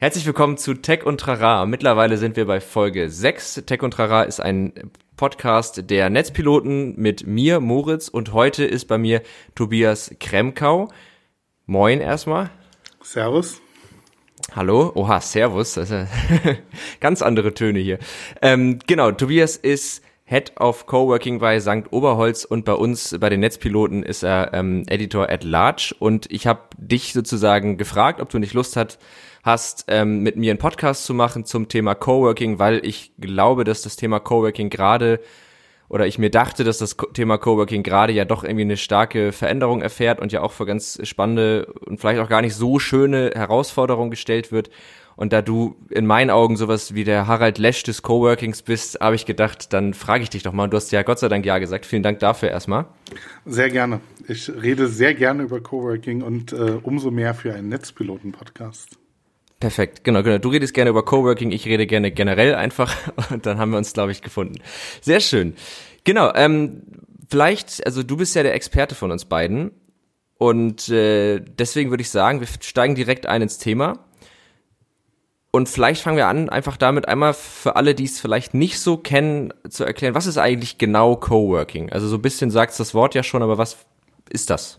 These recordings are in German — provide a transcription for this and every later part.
Herzlich willkommen zu Tech und Trara. Mittlerweile sind wir bei Folge 6. Tech und Trara ist ein Podcast der Netzpiloten mit mir, Moritz, und heute ist bei mir Tobias Kremkau. Moin erstmal. Servus. Hallo, oha, Servus, das ist ganz andere Töne hier. Ähm, genau, Tobias ist Head of Coworking bei St. Oberholz und bei uns, bei den Netzpiloten, ist er ähm, Editor at Large. Und ich habe dich sozusagen gefragt, ob du nicht Lust hast, hast, ähm, mit mir einen Podcast zu machen zum Thema Coworking, weil ich glaube, dass das Thema Coworking gerade oder ich mir dachte, dass das Thema Coworking gerade ja doch irgendwie eine starke Veränderung erfährt und ja auch für ganz spannende und vielleicht auch gar nicht so schöne Herausforderungen gestellt wird. Und da du in meinen Augen sowas wie der Harald Lesch des Coworkings bist, habe ich gedacht, dann frage ich dich doch mal. Du hast ja Gott sei Dank ja gesagt. Vielen Dank dafür erstmal. Sehr gerne. Ich rede sehr gerne über Coworking und äh, umso mehr für einen Netzpiloten-Podcast. Perfekt, genau, genau. Du redest gerne über Coworking, ich rede gerne generell einfach und dann haben wir uns, glaube ich, gefunden. Sehr schön. Genau, ähm, vielleicht, also du bist ja der Experte von uns beiden und äh, deswegen würde ich sagen, wir steigen direkt ein ins Thema. Und vielleicht fangen wir an, einfach damit einmal für alle, die es vielleicht nicht so kennen, zu erklären, was ist eigentlich genau Coworking? Also so ein bisschen sagt das Wort ja schon, aber was ist das?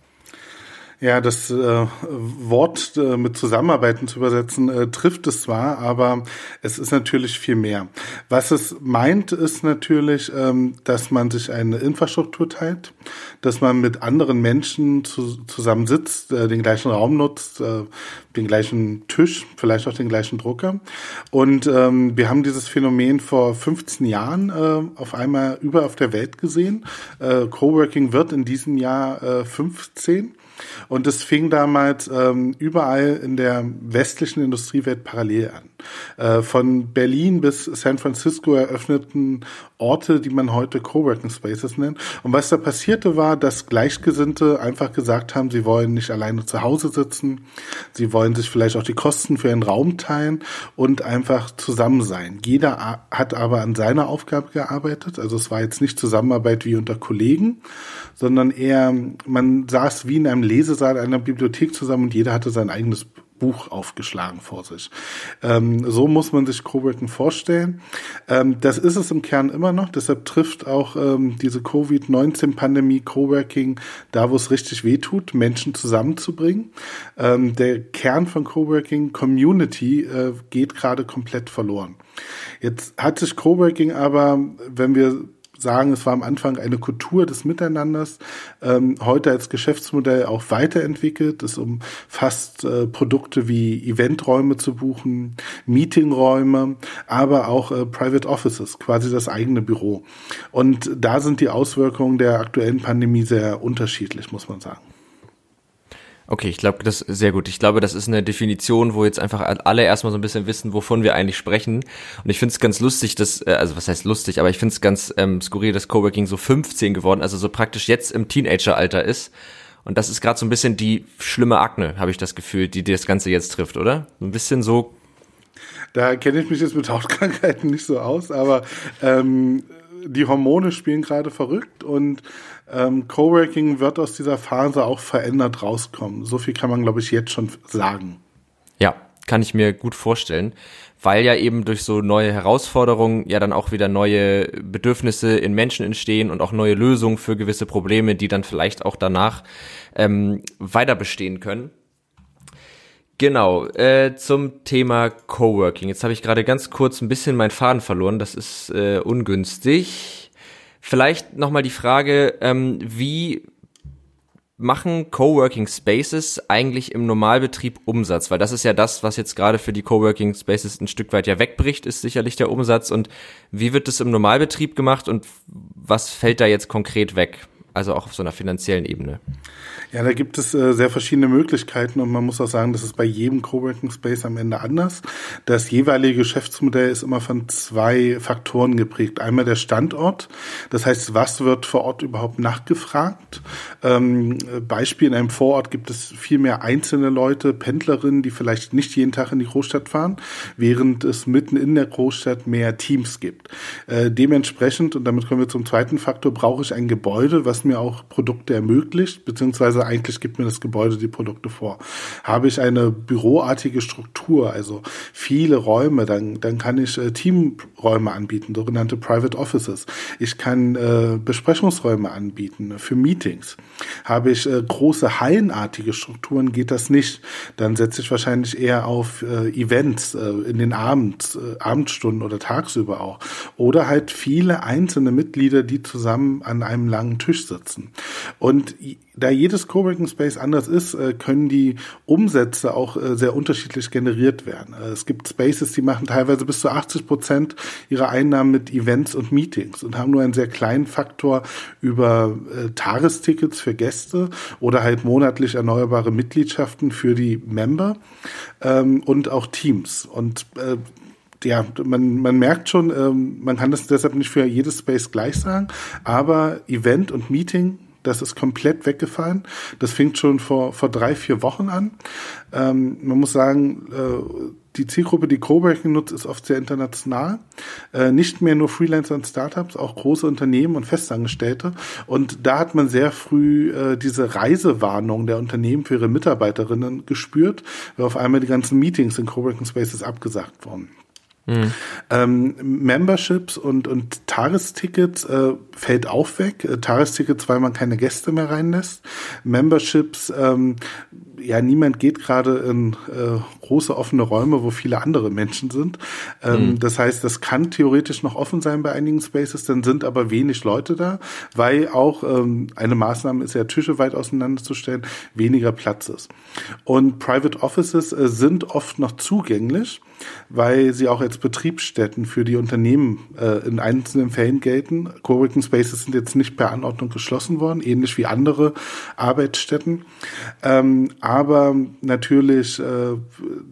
Ja, das äh, Wort äh, mit Zusammenarbeiten zu übersetzen, äh, trifft es zwar, aber es ist natürlich viel mehr. Was es meint, ist natürlich, ähm, dass man sich eine Infrastruktur teilt, dass man mit anderen Menschen zu, zusammen sitzt, äh, den gleichen Raum nutzt, äh, den gleichen Tisch, vielleicht auch den gleichen Drucker. Und ähm, wir haben dieses Phänomen vor 15 Jahren äh, auf einmal über auf der Welt gesehen. Äh, Coworking wird in diesem Jahr äh, 15. Und es fing damals ähm, überall in der westlichen Industriewelt parallel an. Äh, von Berlin bis San Francisco eröffneten Orte, die man heute Coworking Spaces nennt. Und was da passierte war, dass Gleichgesinnte einfach gesagt haben, sie wollen nicht alleine zu Hause sitzen, sie wollen sich vielleicht auch die Kosten für ihren Raum teilen und einfach zusammen sein. Jeder hat aber an seiner Aufgabe gearbeitet. Also es war jetzt nicht Zusammenarbeit wie unter Kollegen, sondern eher, man saß wie in einem Lesesaal einer Bibliothek zusammen und jeder hatte sein eigenes Buch aufgeschlagen vor sich. Ähm, so muss man sich Coworking vorstellen. Ähm, das ist es im Kern immer noch. Deshalb trifft auch ähm, diese Covid-19-Pandemie Coworking da, wo es richtig wehtut, Menschen zusammenzubringen. Ähm, der Kern von Coworking, Community, äh, geht gerade komplett verloren. Jetzt hat sich Coworking aber, wenn wir sagen, es war am Anfang eine Kultur des Miteinanders, ähm, heute als Geschäftsmodell auch weiterentwickelt. Es umfasst äh, Produkte wie Eventräume zu buchen, Meetingräume, aber auch äh, Private Offices, quasi das eigene Büro. Und da sind die Auswirkungen der aktuellen Pandemie sehr unterschiedlich, muss man sagen. Okay, ich glaube, das ist sehr gut. Ich glaube, das ist eine Definition, wo jetzt einfach alle erstmal so ein bisschen wissen, wovon wir eigentlich sprechen. Und ich finde es ganz lustig, dass, äh, also was heißt lustig, aber ich finde es ganz ähm, skurril, dass Coworking so 15 geworden, also so praktisch jetzt im Teenageralter ist. Und das ist gerade so ein bisschen die schlimme Akne, habe ich das Gefühl, die, die das Ganze jetzt trifft, oder? So ein bisschen so. Da kenne ich mich jetzt mit Hautkrankheiten nicht so aus, aber ähm, die Hormone spielen gerade verrückt und ähm, Coworking wird aus dieser Phase auch verändert rauskommen. So viel kann man, glaube ich, jetzt schon sagen. Ja, kann ich mir gut vorstellen, weil ja eben durch so neue Herausforderungen ja dann auch wieder neue Bedürfnisse in Menschen entstehen und auch neue Lösungen für gewisse Probleme, die dann vielleicht auch danach ähm, weiter bestehen können. Genau, äh, zum Thema Coworking. Jetzt habe ich gerade ganz kurz ein bisschen meinen Faden verloren. Das ist äh, ungünstig. Vielleicht nochmal die Frage, ähm, wie machen Coworking Spaces eigentlich im Normalbetrieb Umsatz? Weil das ist ja das, was jetzt gerade für die Coworking Spaces ein Stück weit ja wegbricht, ist sicherlich der Umsatz. Und wie wird das im Normalbetrieb gemacht und was fällt da jetzt konkret weg? Also auch auf so einer finanziellen Ebene. Ja, da gibt es äh, sehr verschiedene Möglichkeiten und man muss auch sagen, das ist bei jedem Coworking Space am Ende anders. Das jeweilige Geschäftsmodell ist immer von zwei Faktoren geprägt. Einmal der Standort, das heißt, was wird vor Ort überhaupt nachgefragt? Ähm, Beispiel in einem Vorort gibt es viel mehr einzelne Leute, Pendlerinnen, die vielleicht nicht jeden Tag in die Großstadt fahren, während es mitten in der Großstadt mehr Teams gibt. Äh, dementsprechend, und damit kommen wir zum zweiten Faktor, brauche ich ein Gebäude, was mir auch Produkte ermöglicht, beziehungsweise beziehungsweise eigentlich gibt mir das Gebäude die Produkte vor. Habe ich eine büroartige Struktur, also viele Räume, dann, dann kann ich äh, Teamräume anbieten, sogenannte Private Offices. Ich kann äh, Besprechungsräume anbieten für Meetings. Habe ich äh, große hallenartige Strukturen, geht das nicht. Dann setze ich wahrscheinlich eher auf äh, Events äh, in den Abend, äh, Abendstunden oder tagsüber auch. Oder halt viele einzelne Mitglieder, die zusammen an einem langen Tisch sitzen. Und da jedes Coworking Space anders ist, äh, können die Umsätze auch äh, sehr unterschiedlich generiert werden. Äh, es gibt Spaces, die machen teilweise bis zu 80 Prozent ihrer Einnahmen mit Events und Meetings und haben nur einen sehr kleinen Faktor über Tagestickets für Gäste oder halt monatlich erneuerbare Mitgliedschaften für die Member ähm, und auch Teams. Und ja, man, man merkt schon, ähm, man kann das deshalb nicht für jedes Space gleich sagen, aber Event und Meeting das ist komplett weggefallen. Das fängt schon vor, vor drei, vier Wochen an. Ähm, man muss sagen, äh, die Zielgruppe, die Coworking nutzt, ist oft sehr international. Äh, nicht mehr nur Freelancer und Startups, auch große Unternehmen und Festangestellte. Und da hat man sehr früh äh, diese Reisewarnung der Unternehmen für ihre Mitarbeiterinnen gespürt, weil auf einmal die ganzen Meetings in Coworking Spaces abgesagt wurden. Mhm. Ähm, Memberships und, und Tagestickets äh, fällt auch weg. Äh, Tagestickets, weil man keine Gäste mehr reinlässt. Memberships, ähm, ja, niemand geht gerade in äh, große offene Räume, wo viele andere Menschen sind. Ähm, mhm. Das heißt, das kann theoretisch noch offen sein bei einigen Spaces, dann sind aber wenig Leute da, weil auch ähm, eine Maßnahme ist ja, Tische weit auseinanderzustellen, weniger Platz ist. Und Private Offices äh, sind oft noch zugänglich weil sie auch als Betriebsstätten für die Unternehmen äh, in einzelnen Fällen gelten. Coworking Spaces sind jetzt nicht per Anordnung geschlossen worden, ähnlich wie andere Arbeitsstätten. Ähm, aber natürlich äh,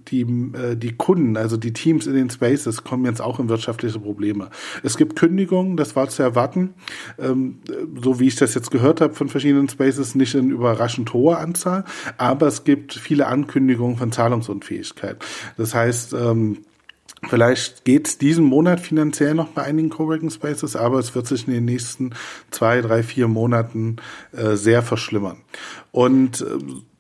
die, äh, die Kunden, also die Teams in den Spaces, kommen jetzt auch in wirtschaftliche Probleme. Es gibt Kündigungen, das war zu erwarten. Ähm, so wie ich das jetzt gehört habe von verschiedenen Spaces, nicht in überraschend hoher Anzahl, aber es gibt viele Ankündigungen von Zahlungsunfähigkeit. Das heißt, ähm, ähm, Vielleicht geht es diesen Monat finanziell noch bei einigen Coworking Spaces, aber es wird sich in den nächsten zwei, drei, vier Monaten äh, sehr verschlimmern. Und äh,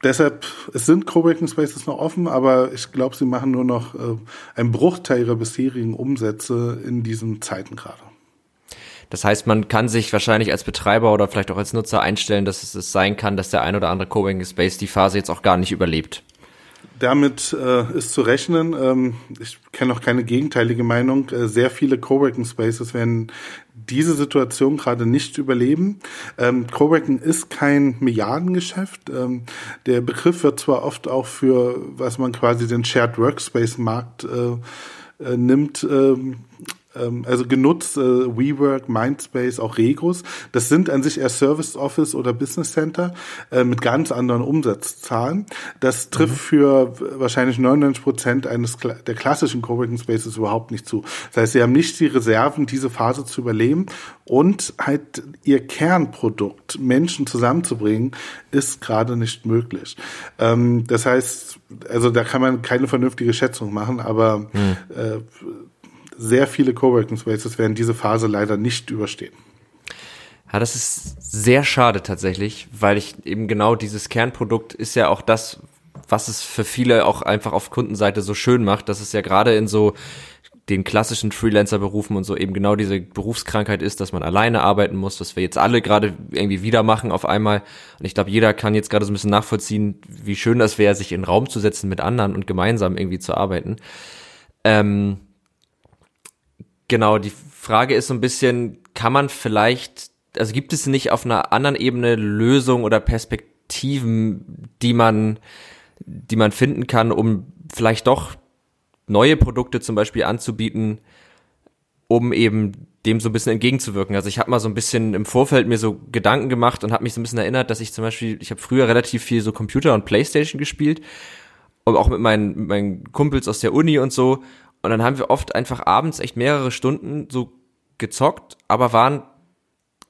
deshalb, es sind Coworking Spaces noch offen, aber ich glaube, sie machen nur noch äh, einen Bruchteil ihrer bisherigen Umsätze in diesen Zeiten gerade. Das heißt, man kann sich wahrscheinlich als Betreiber oder vielleicht auch als Nutzer einstellen, dass es, sein kann, dass der ein oder andere Coworking Space die Phase jetzt auch gar nicht überlebt damit äh, ist zu rechnen. Ähm, ich kenne auch keine gegenteilige Meinung. Äh, sehr viele Coworking Spaces werden diese Situation gerade nicht überleben. Ähm, Coworking ist kein Milliardengeschäft. Ähm, der Begriff wird zwar oft auch für, was man quasi den Shared Workspace Markt äh, äh, nimmt, ähm, also genutzt, äh, WeWork, Mindspace, auch Regus. Das sind an sich eher Service Office oder Business Center äh, mit ganz anderen Umsatzzahlen. Das trifft mhm. für wahrscheinlich 99 Prozent eines der klassischen Coworking Spaces überhaupt nicht zu. Das heißt, sie haben nicht die Reserven, diese Phase zu überleben und halt ihr Kernprodukt, Menschen zusammenzubringen, ist gerade nicht möglich. Ähm, das heißt, also da kann man keine vernünftige Schätzung machen, aber mhm. äh, sehr viele Coworking Spaces werden diese Phase leider nicht überstehen. Ja, das ist sehr schade tatsächlich, weil ich eben genau dieses Kernprodukt ist ja auch das, was es für viele auch einfach auf Kundenseite so schön macht, dass es ja gerade in so den klassischen Freelancer-Berufen und so eben genau diese Berufskrankheit ist, dass man alleine arbeiten muss, was wir jetzt alle gerade irgendwie wieder machen auf einmal. Und ich glaube, jeder kann jetzt gerade so ein bisschen nachvollziehen, wie schön das wäre, sich in Raum zu setzen mit anderen und gemeinsam irgendwie zu arbeiten. Ähm, Genau, die Frage ist so ein bisschen, kann man vielleicht, also gibt es nicht auf einer anderen Ebene Lösungen oder Perspektiven, die man, die man finden kann, um vielleicht doch neue Produkte zum Beispiel anzubieten, um eben dem so ein bisschen entgegenzuwirken. Also ich habe mal so ein bisschen im Vorfeld mir so Gedanken gemacht und habe mich so ein bisschen erinnert, dass ich zum Beispiel, ich habe früher relativ viel so Computer und Playstation gespielt auch mit meinen, mit meinen Kumpels aus der Uni und so. Und dann haben wir oft einfach abends echt mehrere Stunden so gezockt, aber waren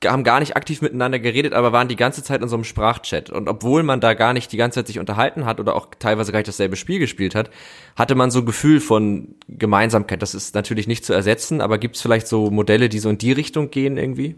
haben gar nicht aktiv miteinander geredet, aber waren die ganze Zeit in so einem Sprachchat. Und obwohl man da gar nicht die ganze Zeit sich unterhalten hat oder auch teilweise gar nicht dasselbe Spiel gespielt hat, hatte man so ein Gefühl von Gemeinsamkeit. Das ist natürlich nicht zu ersetzen, aber gibt es vielleicht so Modelle, die so in die Richtung gehen irgendwie?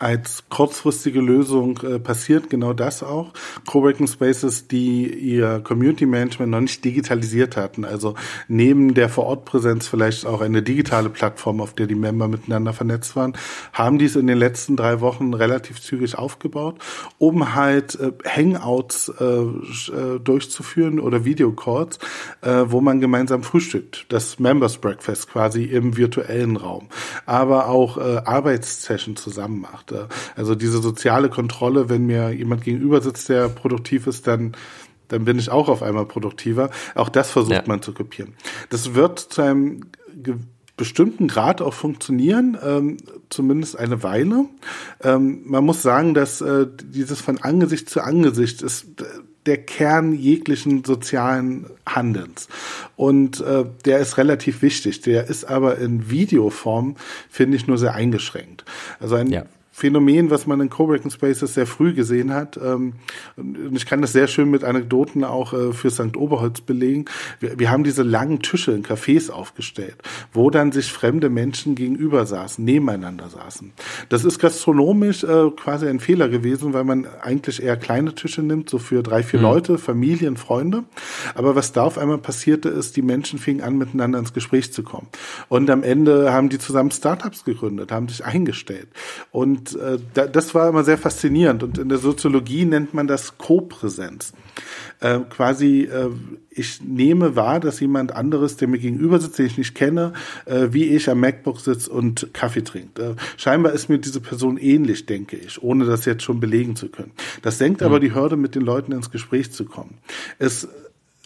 Als kurzfristige Lösung äh, passiert genau das auch. Coworking Spaces, die ihr Community Management noch nicht digitalisiert hatten, also neben der Vorortpräsenz vielleicht auch eine digitale Plattform, auf der die Member miteinander vernetzt waren, haben dies in den letzten drei Wochen relativ zügig aufgebaut, um halt äh, Hangouts äh, äh durchzuführen oder Videocalls, äh, wo man gemeinsam frühstückt. Das Members Breakfast quasi im virtuellen Raum. Aber auch äh, Arbeitssession zusammen macht. Also diese soziale Kontrolle, wenn mir jemand gegenüber sitzt, der produktiv ist, dann dann bin ich auch auf einmal produktiver. Auch das versucht ja. man zu kopieren. Das wird zu einem bestimmten Grad auch funktionieren, ähm, zumindest eine Weile. Ähm, man muss sagen, dass äh, dieses von Angesicht zu Angesicht ist der Kern jeglichen sozialen Handelns. Und äh, der ist relativ wichtig. Der ist aber in Videoform, finde ich, nur sehr eingeschränkt. Also ein ja. Phänomen, was man in Coworking Spaces sehr früh gesehen hat. Ähm, und ich kann das sehr schön mit Anekdoten auch äh, für St. Oberholz belegen. Wir, wir haben diese langen Tische in Cafés aufgestellt, wo dann sich fremde Menschen gegenüber saßen, nebeneinander saßen. Das ist gastronomisch äh, quasi ein Fehler gewesen, weil man eigentlich eher kleine Tische nimmt, so für drei, vier mhm. Leute, Familien, Freunde. Aber was da auf einmal passierte, ist, die Menschen fingen an, miteinander ins Gespräch zu kommen. Und am Ende haben die zusammen Startups gegründet, haben sich eingestellt. Und äh, das war immer sehr faszinierend. Und in der Soziologie nennt man das Co-Präsenz. Äh, quasi, äh, ich nehme wahr, dass jemand anderes, der mir gegenüber sitzt, den ich nicht kenne, äh, wie ich am MacBook sitzt und Kaffee trinkt. Äh, scheinbar ist mir diese Person ähnlich, denke ich, ohne das jetzt schon belegen zu können. Das senkt mhm. aber die Hürde, mit den Leuten ins Gespräch zu kommen. Es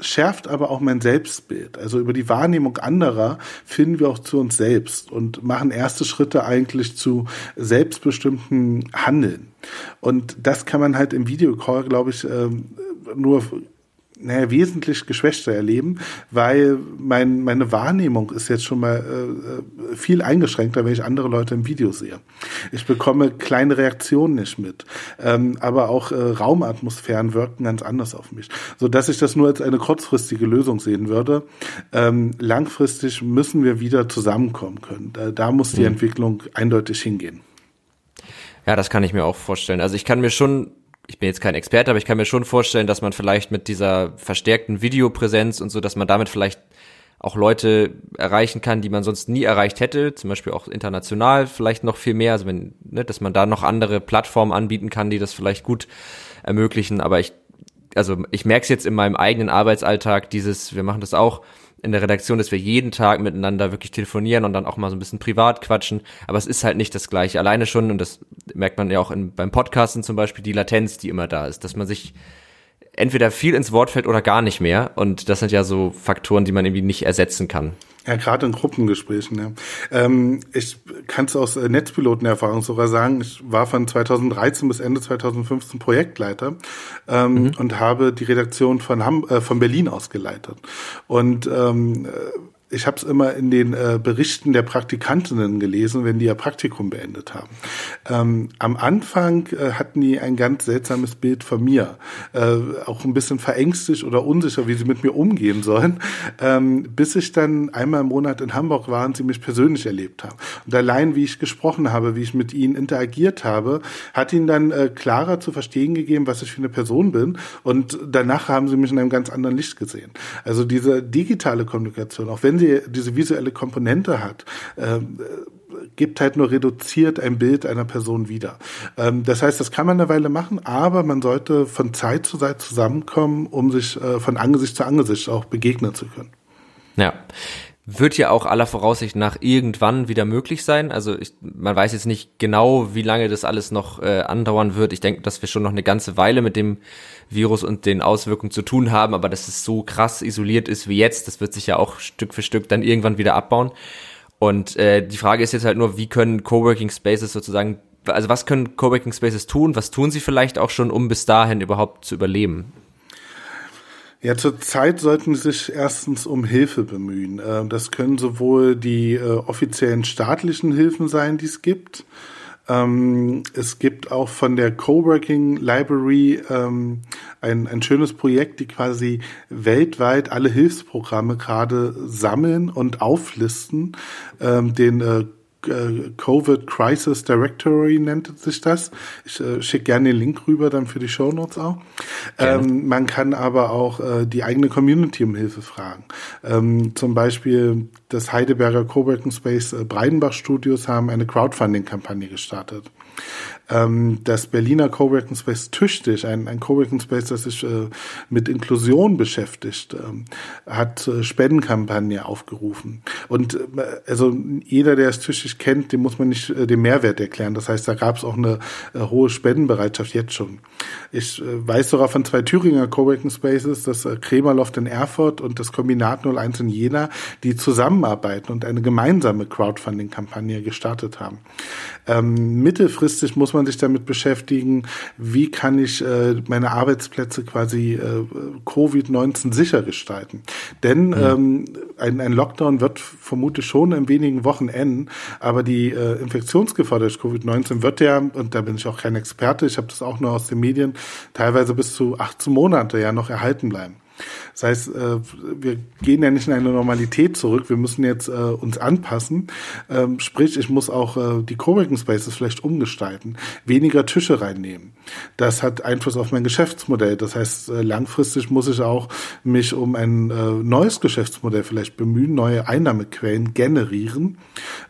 schärft aber auch mein Selbstbild. Also über die Wahrnehmung anderer finden wir auch zu uns selbst und machen erste Schritte eigentlich zu selbstbestimmten Handeln. Und das kann man halt im Videocall, glaube ich, ähm, nur naja, wesentlich geschwächter erleben, weil mein, meine Wahrnehmung ist jetzt schon mal äh, viel eingeschränkter, wenn ich andere Leute im Video sehe. Ich bekomme kleine Reaktionen nicht mit, ähm, aber auch äh, Raumatmosphären wirken ganz anders auf mich, so dass ich das nur als eine kurzfristige Lösung sehen würde. Ähm, langfristig müssen wir wieder zusammenkommen können. Da, da muss die mhm. Entwicklung eindeutig hingehen. Ja, das kann ich mir auch vorstellen. Also ich kann mir schon ich bin jetzt kein Experte, aber ich kann mir schon vorstellen, dass man vielleicht mit dieser verstärkten Videopräsenz und so, dass man damit vielleicht auch Leute erreichen kann, die man sonst nie erreicht hätte, zum Beispiel auch international vielleicht noch viel mehr, also wenn, ne, dass man da noch andere Plattformen anbieten kann, die das vielleicht gut ermöglichen. Aber ich, also ich merke es jetzt in meinem eigenen Arbeitsalltag, dieses, wir machen das auch, in der Redaktion, dass wir jeden Tag miteinander wirklich telefonieren und dann auch mal so ein bisschen privat quatschen. Aber es ist halt nicht das Gleiche. Alleine schon, und das merkt man ja auch in, beim Podcasten zum Beispiel, die Latenz, die immer da ist, dass man sich entweder viel ins Wort fällt oder gar nicht mehr. Und das sind ja so Faktoren, die man irgendwie nicht ersetzen kann. Ja, gerade in Gruppengesprächen. Ja. Ähm, ich kann es aus äh, Netzpilotenerfahrung sogar sagen, ich war von 2013 bis Ende 2015 Projektleiter ähm, mhm. und habe die Redaktion von, Ham äh, von Berlin aus geleitet. Und ähm, ich habe es immer in den äh, Berichten der Praktikantinnen gelesen, wenn die ihr Praktikum beendet haben. Ähm, am Anfang äh, hatten die ein ganz seltsames Bild von mir, äh, auch ein bisschen verängstigt oder unsicher, wie sie mit mir umgehen sollen, ähm, bis ich dann einmal im Monat in Hamburg war und sie mich persönlich erlebt haben. Und allein, wie ich gesprochen habe, wie ich mit ihnen interagiert habe, hat ihnen dann äh, klarer zu verstehen gegeben, was ich für eine Person bin. Und danach haben sie mich in einem ganz anderen Licht gesehen. Also diese digitale Kommunikation, auch wenn sie sie diese visuelle Komponente hat, ähm, gibt halt nur reduziert ein Bild einer Person wieder. Ähm, das heißt, das kann man eine Weile machen, aber man sollte von Zeit zu Zeit zusammenkommen, um sich äh, von Angesicht zu Angesicht auch begegnen zu können. Ja. Wird ja auch aller Voraussicht nach irgendwann wieder möglich sein. Also ich, man weiß jetzt nicht genau, wie lange das alles noch äh, andauern wird. Ich denke, dass wir schon noch eine ganze Weile mit dem Virus und den Auswirkungen zu tun haben, aber dass es so krass isoliert ist wie jetzt, das wird sich ja auch Stück für Stück dann irgendwann wieder abbauen. Und äh, die Frage ist jetzt halt nur, wie können Coworking Spaces sozusagen, also was können Coworking Spaces tun? Was tun sie vielleicht auch schon, um bis dahin überhaupt zu überleben? Ja, zurzeit sollten Sie sich erstens um Hilfe bemühen. Ähm, das können sowohl die äh, offiziellen staatlichen Hilfen sein, die es gibt. Ähm, es gibt auch von der Coworking Library ähm, ein, ein schönes Projekt, die quasi weltweit alle Hilfsprogramme gerade sammeln und auflisten. Den äh, Covid Crisis Directory nennt sich das. Ich äh, schicke gerne den Link rüber dann für die Show Notes auch. Ähm, man kann aber auch äh, die eigene Community um Hilfe fragen. Ähm, zum Beispiel das Heidelberger Coworking Space äh, Breidenbach Studios haben eine Crowdfunding-Kampagne gestartet ähm, das Berliner Coworking Space Tüchtig, ein, ein Coworking Space, das sich äh, mit Inklusion beschäftigt, ähm, hat äh, Spendenkampagne aufgerufen. Und äh, also jeder, der es Tüchtig kennt, dem muss man nicht äh, den Mehrwert erklären. Das heißt, da gab es auch eine äh, hohe Spendenbereitschaft jetzt schon. Ich äh, weiß sogar von zwei Thüringer Coworking Spaces, das äh, Kremerloft in Erfurt und das Kombinat 01 in Jena, die zusammenarbeiten und eine gemeinsame Crowdfunding-Kampagne gestartet haben. Ähm, mittelfristig muss man sich damit beschäftigen, wie kann ich äh, meine Arbeitsplätze quasi äh, Covid-19 sicher gestalten. Denn mhm. ähm, ein, ein Lockdown wird vermutlich schon in wenigen Wochen enden, aber die äh, Infektionsgefahr durch Covid-19 wird ja, und da bin ich auch kein Experte, ich habe das auch nur aus den Medien, teilweise bis zu 18 Monate ja noch erhalten bleiben. Das heißt, äh, wir gehen ja nicht in eine Normalität zurück, wir müssen jetzt äh, uns anpassen. Ähm, sprich, ich muss auch äh, die Coworking Spaces vielleicht umgestalten, weniger Tische reinnehmen. Das hat Einfluss auf mein Geschäftsmodell. Das heißt, langfristig muss ich auch mich um ein neues Geschäftsmodell vielleicht bemühen, neue Einnahmequellen generieren.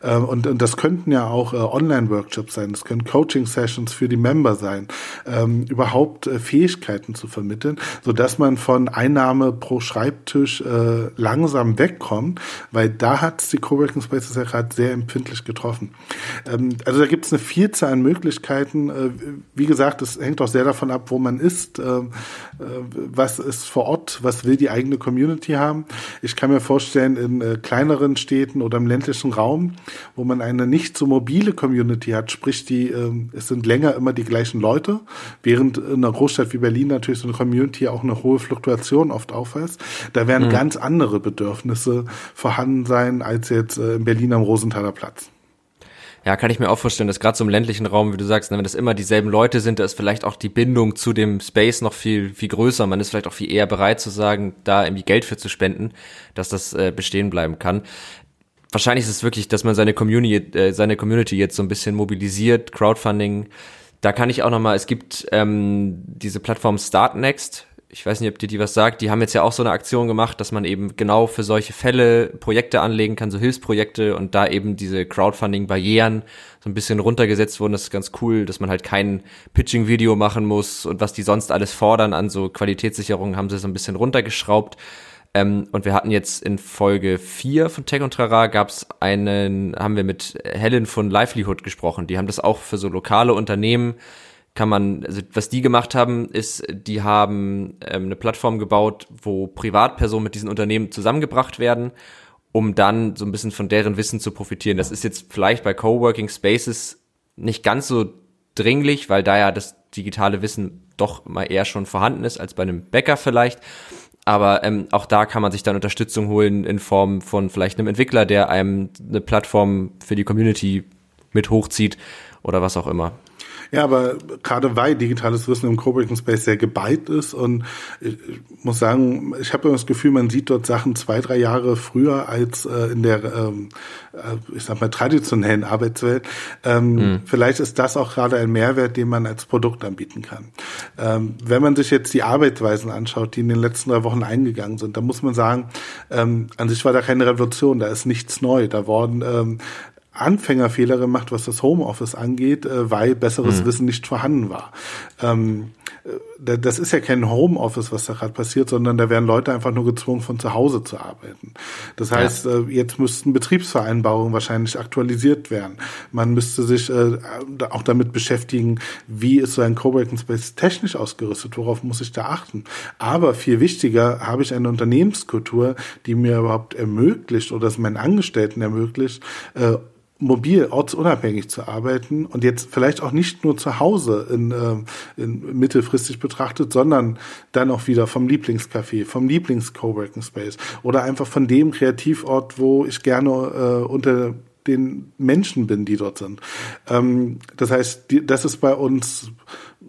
Und, das könnten ja auch Online-Workshops sein, das können Coaching-Sessions für die Member sein, ähm, überhaupt Fähigkeiten zu vermitteln, so dass man von Einnahme pro Schreibtisch äh, langsam wegkommen, weil da hat die Coworking Spaces ja gerade sehr empfindlich getroffen. Ähm, also da gibt es eine Vielzahl an Möglichkeiten. Äh, wie gesagt, es hängt auch sehr davon ab, wo man ist, äh, äh, was ist vor Ort, was will die eigene Community haben. Ich kann mir vorstellen, in äh, kleineren Städten oder im ländlichen Raum, wo man eine nicht so mobile Community hat, sprich die, äh, es sind länger immer die gleichen Leute, während in einer Großstadt wie Berlin natürlich so eine Community auch eine hohe Fluktuation oft aufweist. Da werden mhm. ganz andere Bedürfnisse vorhanden sein als jetzt äh, in Berlin am Rosenthaler Platz. Ja, kann ich mir auch vorstellen, dass gerade so im ländlichen Raum, wie du sagst, ne, wenn das immer dieselben Leute sind, da ist vielleicht auch die Bindung zu dem Space noch viel, viel größer. Man ist vielleicht auch viel eher bereit zu sagen, da irgendwie Geld für zu spenden, dass das äh, bestehen bleiben kann. Wahrscheinlich ist es wirklich, dass man seine Community, äh, seine Community jetzt so ein bisschen mobilisiert, Crowdfunding. Da kann ich auch nochmal, es gibt ähm, diese Plattform Startnext, ich weiß nicht, ob dir die was sagt, die haben jetzt ja auch so eine Aktion gemacht, dass man eben genau für solche Fälle Projekte anlegen kann, so Hilfsprojekte und da eben diese Crowdfunding-Barrieren so ein bisschen runtergesetzt wurden. Das ist ganz cool, dass man halt kein Pitching-Video machen muss und was die sonst alles fordern an so Qualitätssicherungen haben sie so ein bisschen runtergeschraubt. Ähm, und wir hatten jetzt in Folge 4 von Tech und Trara gab's einen, haben wir mit Helen von Livelihood gesprochen. Die haben das auch für so lokale Unternehmen kann man, also was die gemacht haben, ist, die haben ähm, eine Plattform gebaut, wo Privatpersonen mit diesen Unternehmen zusammengebracht werden, um dann so ein bisschen von deren Wissen zu profitieren. Das ist jetzt vielleicht bei Coworking Spaces nicht ganz so dringlich, weil da ja das digitale Wissen doch mal eher schon vorhanden ist als bei einem Bäcker vielleicht. Aber ähm, auch da kann man sich dann Unterstützung holen in Form von vielleicht einem Entwickler, der einem eine Plattform für die Community mit hochzieht oder was auch immer. Ja, aber gerade weil digitales Wissen im Coworking Space sehr geballt ist und ich muss sagen, ich habe das Gefühl, man sieht dort Sachen zwei, drei Jahre früher als äh, in der, ähm, äh, ich sag mal, traditionellen Arbeitswelt. Ähm, mhm. Vielleicht ist das auch gerade ein Mehrwert, den man als Produkt anbieten kann. Ähm, wenn man sich jetzt die Arbeitsweisen anschaut, die in den letzten drei Wochen eingegangen sind, dann muss man sagen, ähm, an sich war da keine Revolution, da ist nichts neu. Da wurden ähm, Anfängerfehler gemacht, was das Homeoffice angeht, äh, weil besseres mhm. Wissen nicht vorhanden war. Ähm, äh, das ist ja kein Homeoffice, was da gerade passiert, sondern da werden Leute einfach nur gezwungen, von zu Hause zu arbeiten. Das heißt, ja. Äh, jetzt müssten Betriebsvereinbarungen wahrscheinlich aktualisiert werden. Man müsste sich auch damit beschäftigen, wie ist so ein Coworking Space technisch ausgerüstet, worauf muss ich da achten. Aber viel wichtiger, habe ich eine Unternehmenskultur, die mir überhaupt ermöglicht oder es meinen Angestellten ermöglicht, mobil, ortsunabhängig zu arbeiten und jetzt vielleicht auch nicht nur zu Hause in, äh, in mittelfristig betrachtet, sondern dann auch wieder vom Lieblingscafé, vom Lieblings-Coworking Space oder einfach von dem Kreativort, wo ich gerne äh, unter den Menschen bin, die dort sind. Ähm, das heißt, die, das ist bei uns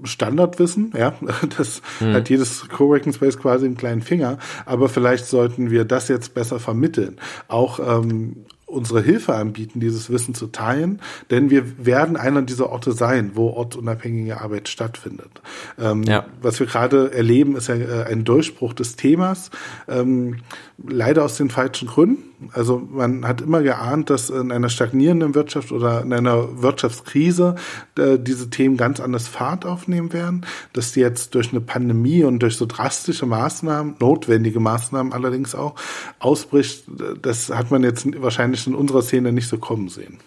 Standardwissen, ja, das mhm. hat jedes Coworking Space quasi im kleinen Finger, aber vielleicht sollten wir das jetzt besser vermitteln. Auch ähm, unsere Hilfe anbieten, dieses Wissen zu teilen, denn wir werden einer dieser Orte sein, wo ortsunabhängige Arbeit stattfindet. Ähm, ja. Was wir gerade erleben, ist ja äh, ein Durchbruch des Themas, ähm, leider aus den falschen Gründen. Also man hat immer geahnt, dass in einer stagnierenden Wirtschaft oder in einer Wirtschaftskrise äh, diese Themen ganz anders Fahrt aufnehmen werden, dass die jetzt durch eine Pandemie und durch so drastische Maßnahmen, notwendige Maßnahmen allerdings auch, ausbricht, das hat man jetzt wahrscheinlich in unserer Szene nicht so kommen sehen.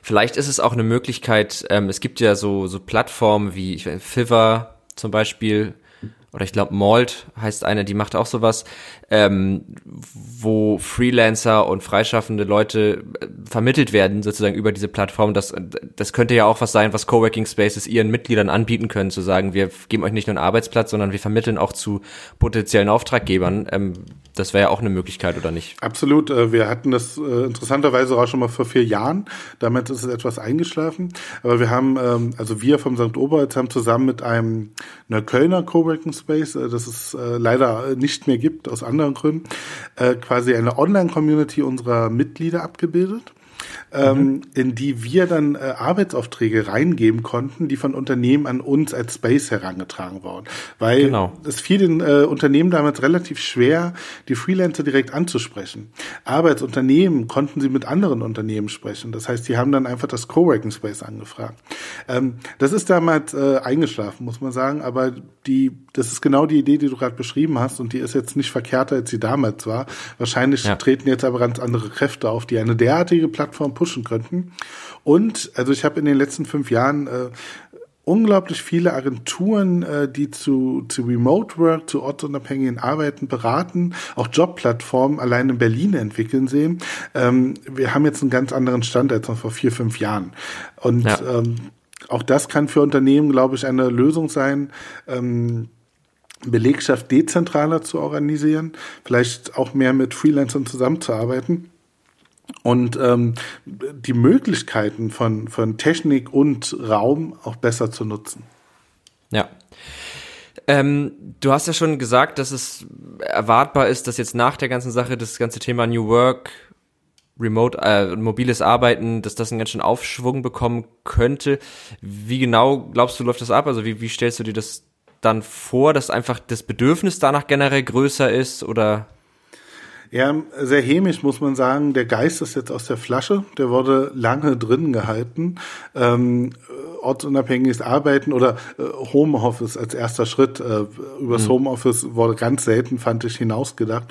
Vielleicht ist es auch eine Möglichkeit, ähm, es gibt ja so, so Plattformen wie Fiverr zum Beispiel, oder ich glaube Malt heißt eine, die macht auch sowas, ähm, wo Freelancer und freischaffende Leute äh, vermittelt werden sozusagen über diese Plattform. Das, das könnte ja auch was sein, was Coworking Spaces ihren Mitgliedern anbieten können, zu sagen, wir geben euch nicht nur einen Arbeitsplatz, sondern wir vermitteln auch zu potenziellen Auftraggebern. Ähm, das wäre ja auch eine Möglichkeit, oder nicht? Absolut. Äh, wir hatten das äh, interessanterweise auch schon mal vor vier Jahren. Damit ist es etwas eingeschlafen. Aber wir haben, ähm, also wir vom St. Oberholz haben zusammen mit einem Kölner Coworking Space, äh, das es leider nicht mehr gibt aus anderen Gründen, quasi eine Online-Community unserer Mitglieder abgebildet mhm. in die wir dann äh, Arbeitsaufträge reingeben konnten, die von Unternehmen an uns als Space herangetragen wurden. Weil genau. es fiel den äh, Unternehmen damals relativ schwer, die Freelancer direkt anzusprechen. Aber als Unternehmen konnten sie mit anderen Unternehmen sprechen. Das heißt, die haben dann einfach das Coworking Space angefragt. Ähm, das ist damals äh, eingeschlafen, muss man sagen, aber die, das ist genau die Idee, die du gerade beschrieben hast und die ist jetzt nicht verkehrter, als sie damals war. Wahrscheinlich ja. treten jetzt aber ganz andere Kräfte auf, die eine derartige Plattform pushen könnten. Und also ich habe in den letzten fünf Jahren äh, unglaublich viele Agenturen, äh, die zu, zu Remote Work, zu ortsunabhängigen Arbeiten beraten, auch Jobplattformen allein in Berlin entwickeln sehen. Ähm, wir haben jetzt einen ganz anderen Stand als noch vor vier, fünf Jahren. Und ja. ähm, auch das kann für Unternehmen, glaube ich, eine Lösung sein. Ähm, Belegschaft dezentraler zu organisieren, vielleicht auch mehr mit Freelancern zusammenzuarbeiten und ähm, die Möglichkeiten von, von Technik und Raum auch besser zu nutzen. Ja. Ähm, du hast ja schon gesagt, dass es erwartbar ist, dass jetzt nach der ganzen Sache das ganze Thema New Work, Remote, äh, mobiles Arbeiten, dass das einen ganz schön Aufschwung bekommen könnte. Wie genau glaubst du, läuft das ab? Also wie, wie stellst du dir das dann vor, dass einfach das Bedürfnis danach generell größer ist oder? Ja, sehr hämisch muss man sagen. Der Geist ist jetzt aus der Flasche. Der wurde lange drin gehalten. Ähm, ortsunabhängiges Arbeiten oder äh, Homeoffice als erster Schritt. Äh, übers mhm. Homeoffice wurde ganz selten, fand ich, hinausgedacht.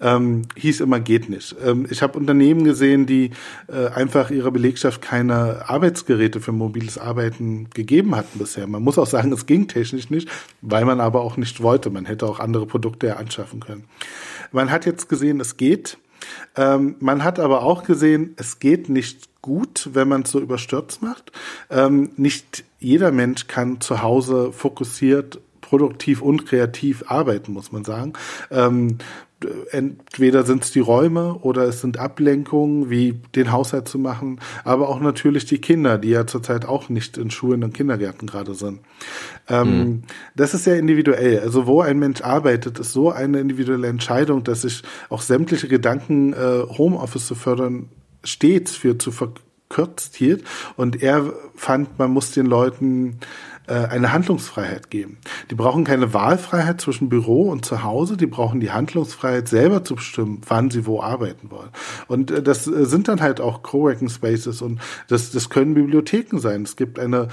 Ähm, hieß immer, geht nicht. Ähm, ich habe Unternehmen gesehen, die äh, einfach ihrer Belegschaft keine Arbeitsgeräte für mobiles Arbeiten gegeben hatten bisher. Man muss auch sagen, es ging technisch nicht, weil man aber auch nicht wollte. Man hätte auch andere Produkte anschaffen können. Man hat jetzt gesehen, es geht. Ähm, man hat aber auch gesehen, es geht nicht gut, wenn man es so überstürzt macht. Ähm, nicht jeder Mensch kann zu Hause fokussiert produktiv und kreativ arbeiten, muss man sagen. Ähm, entweder sind es die Räume oder es sind Ablenkungen, wie den Haushalt zu machen, aber auch natürlich die Kinder, die ja zurzeit auch nicht in Schulen und Kindergärten gerade sind. Ähm, mhm. Das ist sehr individuell. Also wo ein Mensch arbeitet, ist so eine individuelle Entscheidung, dass sich auch sämtliche Gedanken, äh, Homeoffice zu fördern, stets für zu verkürzt hielt. Und er fand, man muss den Leuten eine Handlungsfreiheit geben. Die brauchen keine Wahlfreiheit zwischen Büro und zu Hause, die brauchen die Handlungsfreiheit, selber zu bestimmen, wann sie wo arbeiten wollen. Und äh, das äh, sind dann halt auch Coworking Spaces und das, das können Bibliotheken sein. Es gibt eine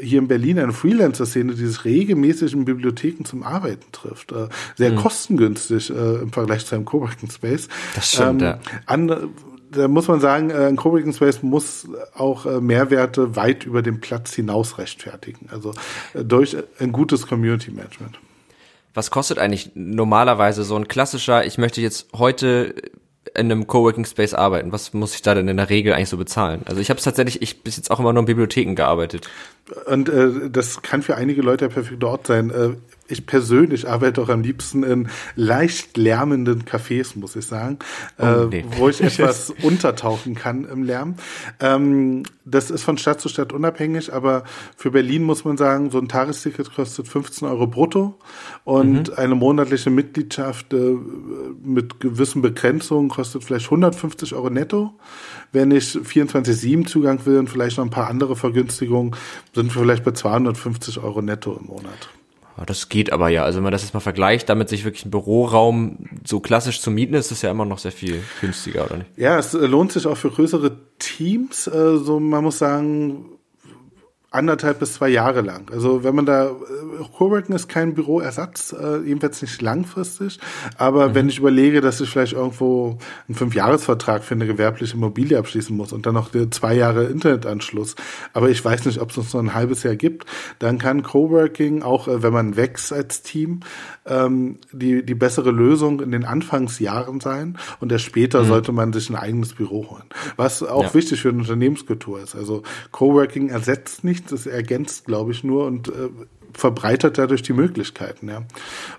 hier in Berlin eine Freelancer-Szene, die sich regelmäßig in Bibliotheken zum Arbeiten trifft. Sehr mhm. kostengünstig im Vergleich zu einem Coworking Space. Das stimmt, ähm, ja. Andere, da muss man sagen, äh, ein Coworking Space muss auch äh, Mehrwerte weit über den Platz hinaus rechtfertigen. Also äh, durch ein gutes Community Management. Was kostet eigentlich normalerweise so ein klassischer, ich möchte jetzt heute in einem Coworking Space arbeiten? Was muss ich da denn in der Regel eigentlich so bezahlen? Also ich habe es tatsächlich, ich bis jetzt auch immer nur in Bibliotheken gearbeitet. Und äh, das kann für einige Leute der perfekte Ort sein. Äh, ich persönlich arbeite auch am liebsten in leicht lärmenden Cafés, muss ich sagen, oh, äh, nee. wo ich etwas untertauchen kann im Lärm. Ähm, das ist von Stadt zu Stadt unabhängig, aber für Berlin muss man sagen, so ein Tagesticket kostet 15 Euro brutto und mhm. eine monatliche Mitgliedschaft äh, mit gewissen Begrenzungen kostet vielleicht 150 Euro netto. Wenn ich 24-7 Zugang will und vielleicht noch ein paar andere Vergünstigungen, sind wir vielleicht bei 250 Euro netto im Monat. Das geht aber ja. Also wenn man das jetzt mal vergleicht, damit sich wirklich ein Büroraum so klassisch zu mieten, ist es ja immer noch sehr viel günstiger, oder nicht? Ja, es lohnt sich auch für größere Teams. So, also man muss sagen, anderthalb bis zwei Jahre lang. Also wenn man da, äh, Coworking ist kein Büroersatz, äh, jedenfalls nicht langfristig, aber mhm. wenn ich überlege, dass ich vielleicht irgendwo einen Fünfjahresvertrag für eine gewerbliche Immobilie abschließen muss und dann noch zwei Jahre Internetanschluss, aber ich weiß nicht, ob es uns noch ein halbes Jahr gibt, dann kann Coworking, auch äh, wenn man wächst als Team, ähm, die, die bessere Lösung in den Anfangsjahren sein und erst später mhm. sollte man sich ein eigenes Büro holen. Was auch ja. wichtig für eine Unternehmenskultur ist. Also Coworking ersetzt nicht es ergänzt, glaube ich, nur und äh, verbreitert dadurch die Möglichkeiten, ja.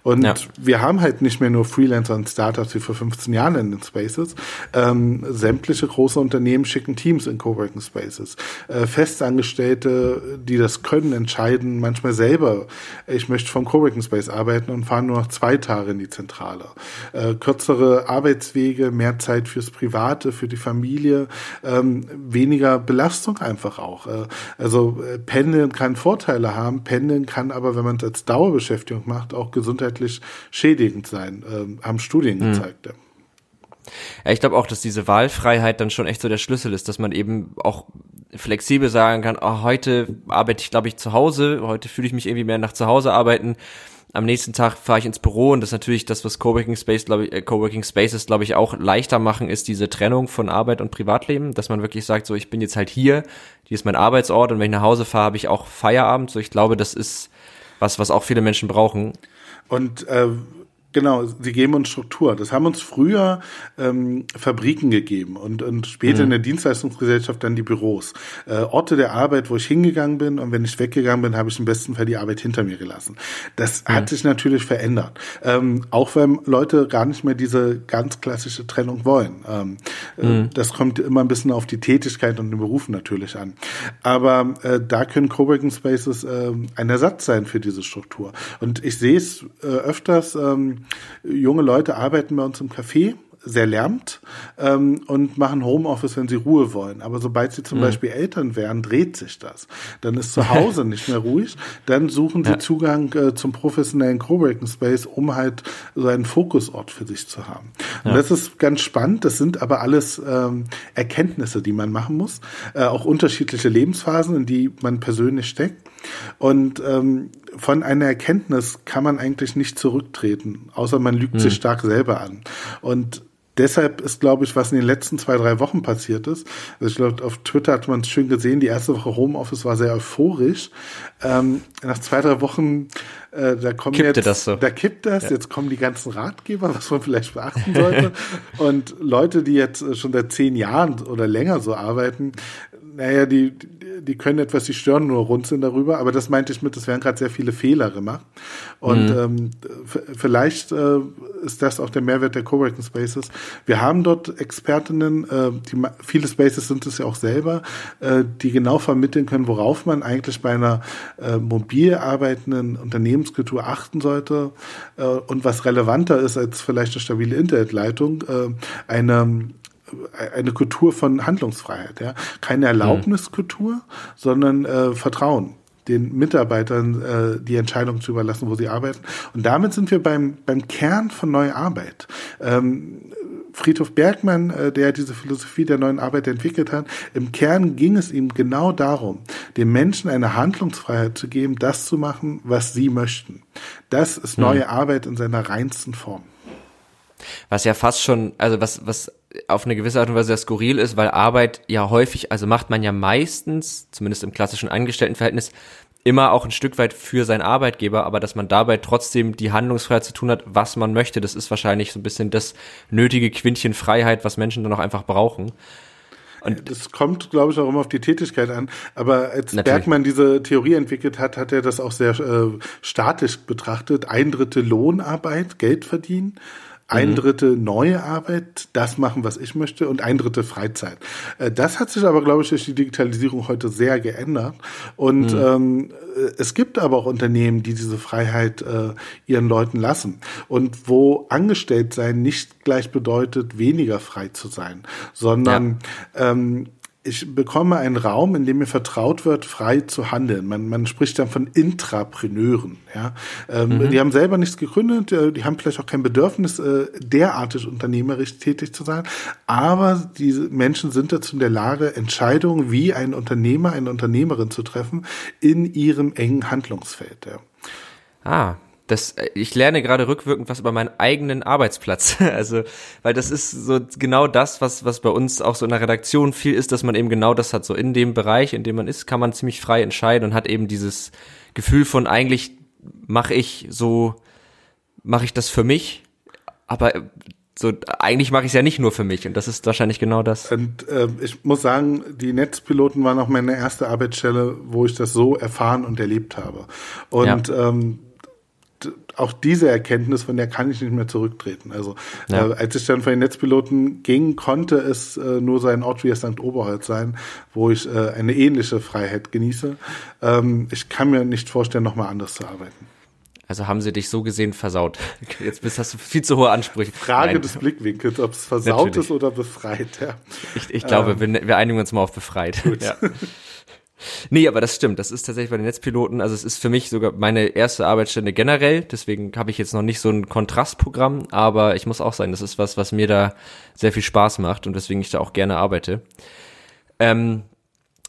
Und ja. wir haben halt nicht mehr nur Freelancer und Startups wie vor 15 Jahren in den Spaces. Ähm, sämtliche große Unternehmen schicken Teams in Coworking Spaces. Äh, Festangestellte, die das können, entscheiden manchmal selber, ich möchte vom Coworking Space arbeiten und fahren nur noch zwei Tage in die Zentrale. Äh, kürzere Arbeitswege, mehr Zeit fürs Private, für die Familie, ähm, weniger Belastung einfach auch. Äh, also äh, Pendeln kann Vorteile haben, Pendeln kann kann aber, wenn man es als Dauerbeschäftigung macht, auch gesundheitlich schädigend sein, äh, haben Studien mhm. gezeigt. Ja. Ja, ich glaube auch, dass diese Wahlfreiheit dann schon echt so der Schlüssel ist, dass man eben auch flexibel sagen kann, oh, heute arbeite ich, glaube ich, zu Hause, heute fühle ich mich irgendwie mehr nach zu Hause arbeiten am nächsten Tag fahre ich ins Büro und das ist natürlich das, was Coworking Space, glaube ich, äh, Coworking Spaces, glaube ich, auch leichter machen, ist diese Trennung von Arbeit und Privatleben, dass man wirklich sagt, so ich bin jetzt halt hier, hier ist mein Arbeitsort und wenn ich nach Hause fahre, habe ich auch Feierabend. So ich glaube, das ist was, was auch viele Menschen brauchen. Und äh, Genau, sie geben uns Struktur. Das haben uns früher ähm, Fabriken gegeben und, und später mhm. in der Dienstleistungsgesellschaft dann die Büros. Äh, Orte der Arbeit, wo ich hingegangen bin und wenn ich weggegangen bin, habe ich im besten Fall die Arbeit hinter mir gelassen. Das mhm. hat sich natürlich verändert. Ähm, auch wenn Leute gar nicht mehr diese ganz klassische Trennung wollen. Ähm, äh, mhm. äh, das kommt immer ein bisschen auf die Tätigkeit und den Beruf natürlich an. Aber äh, da können Coworking Spaces äh, ein Ersatz sein für diese Struktur. Und ich sehe es äh, öfters, ähm, junge Leute arbeiten bei uns im Café sehr lärmt ähm, und machen Homeoffice, wenn sie Ruhe wollen. Aber sobald sie zum mhm. Beispiel Eltern werden, dreht sich das. Dann ist zu Hause nicht mehr ruhig. Dann suchen sie ja. Zugang äh, zum professionellen Coworking Space, um halt so einen Fokusort für sich zu haben. Ja. Und das ist ganz spannend. Das sind aber alles ähm, Erkenntnisse, die man machen muss. Äh, auch unterschiedliche Lebensphasen, in die man persönlich steckt. Und ähm, von einer Erkenntnis kann man eigentlich nicht zurücktreten, außer man lügt hm. sich stark selber an. Und deshalb ist, glaube ich, was in den letzten zwei, drei Wochen passiert ist. Also ich glaube, auf Twitter hat man es schön gesehen, die erste Woche Homeoffice war sehr euphorisch. Ähm, nach zwei, drei Wochen, äh, da kommen Kippte jetzt, das so. da kippt das, ja. jetzt kommen die ganzen Ratgeber, was man vielleicht beachten sollte. Und Leute, die jetzt schon seit zehn Jahren oder länger so arbeiten, naja, die, die können etwas die Stirn nur runzeln darüber, aber das meinte ich mit, es werden gerade sehr viele Fehler gemacht. Und mhm. ähm, vielleicht äh, ist das auch der Mehrwert der Coworking Spaces. Wir haben dort Expertinnen, äh, die, viele Spaces sind es ja auch selber, äh, die genau vermitteln können, worauf man eigentlich bei einer äh, mobil arbeitenden Unternehmenskultur achten sollte äh, und was relevanter ist als vielleicht eine stabile Internetleitung, äh, eine eine Kultur von Handlungsfreiheit, ja. Keine Erlaubniskultur, sondern äh, Vertrauen den Mitarbeitern äh, die Entscheidung zu überlassen, wo sie arbeiten. Und damit sind wir beim, beim Kern von neuer Arbeit. Ähm, Friedhof Bergmann, äh, der diese Philosophie der neuen Arbeit entwickelt hat, im Kern ging es ihm genau darum, den Menschen eine Handlungsfreiheit zu geben, das zu machen, was sie möchten. Das ist hm. neue Arbeit in seiner reinsten Form. Was ja fast schon, also was, was auf eine gewisse Art und Weise sehr skurril ist, weil Arbeit ja häufig, also macht man ja meistens, zumindest im klassischen Angestelltenverhältnis, immer auch ein Stück weit für seinen Arbeitgeber, aber dass man dabei trotzdem die Handlungsfreiheit zu tun hat, was man möchte, das ist wahrscheinlich so ein bisschen das nötige Quintchen Freiheit, was Menschen dann auch einfach brauchen. Und das kommt, glaube ich, auch immer auf die Tätigkeit an. Aber als natürlich. Bergmann diese Theorie entwickelt hat, hat er das auch sehr äh, statisch betrachtet. Ein Drittel Lohnarbeit, Geld verdienen ein mhm. Drittel neue Arbeit, das machen, was ich möchte, und ein Drittel Freizeit. Äh, das hat sich aber, glaube ich, durch die Digitalisierung heute sehr geändert. Und mhm. ähm, es gibt aber auch Unternehmen, die diese Freiheit äh, ihren Leuten lassen. Und wo angestellt sein nicht gleich bedeutet, weniger frei zu sein, sondern ja. ähm, ich bekomme einen Raum, in dem mir vertraut wird, frei zu handeln. Man, man spricht dann von Intrapreneuren. Ja? Ähm, mhm. Die haben selber nichts gegründet, äh, die haben vielleicht auch kein Bedürfnis, äh, derartig unternehmerisch tätig zu sein, aber diese Menschen sind dazu in der Lage, Entscheidungen wie ein Unternehmer, eine Unternehmerin zu treffen in ihrem engen Handlungsfeld. Ja. Ah, das, äh, ich lerne gerade rückwirkend was über meinen eigenen Arbeitsplatz. Also, weil das ist so genau das, was, was bei uns auch so in der Redaktion viel ist, dass man eben genau das hat. So in dem Bereich, in dem man ist, kann man ziemlich frei entscheiden und hat eben dieses Gefühl von eigentlich mache ich so, mache ich das für mich, aber so eigentlich mache ich es ja nicht nur für mich und das ist wahrscheinlich genau das. Und äh, ich muss sagen, die Netzpiloten waren auch meine erste Arbeitsstelle, wo ich das so erfahren und erlebt habe. Und ja. ähm, auch diese Erkenntnis, von der kann ich nicht mehr zurücktreten. Also ja. äh, als ich dann von den Netzpiloten ging, konnte es äh, nur so ein Ort wie St. Oberholz sein, wo ich äh, eine ähnliche Freiheit genieße. Ähm, ich kann mir nicht vorstellen, nochmal anders zu arbeiten. Also haben sie dich so gesehen versaut. Jetzt bist, hast du viel zu hohe Ansprüche. Frage Nein. des Blickwinkels, ob es versaut Natürlich. ist oder befreit. Ja. Ich, ich glaube, ähm, wir, wir einigen uns mal auf befreit. Gut. Ja. Nee, aber das stimmt. Das ist tatsächlich bei den Netzpiloten, also es ist für mich sogar meine erste Arbeitsstelle generell. Deswegen habe ich jetzt noch nicht so ein Kontrastprogramm, aber ich muss auch sagen, das ist was, was mir da sehr viel Spaß macht und weswegen ich da auch gerne arbeite. Ähm,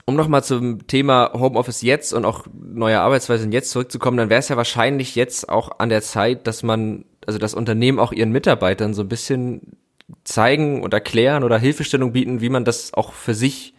um nochmal zum Thema Homeoffice jetzt und auch neue Arbeitsweisen jetzt zurückzukommen, dann wäre es ja wahrscheinlich jetzt auch an der Zeit, dass man, also das Unternehmen auch ihren Mitarbeitern so ein bisschen zeigen und erklären oder Hilfestellung bieten, wie man das auch für sich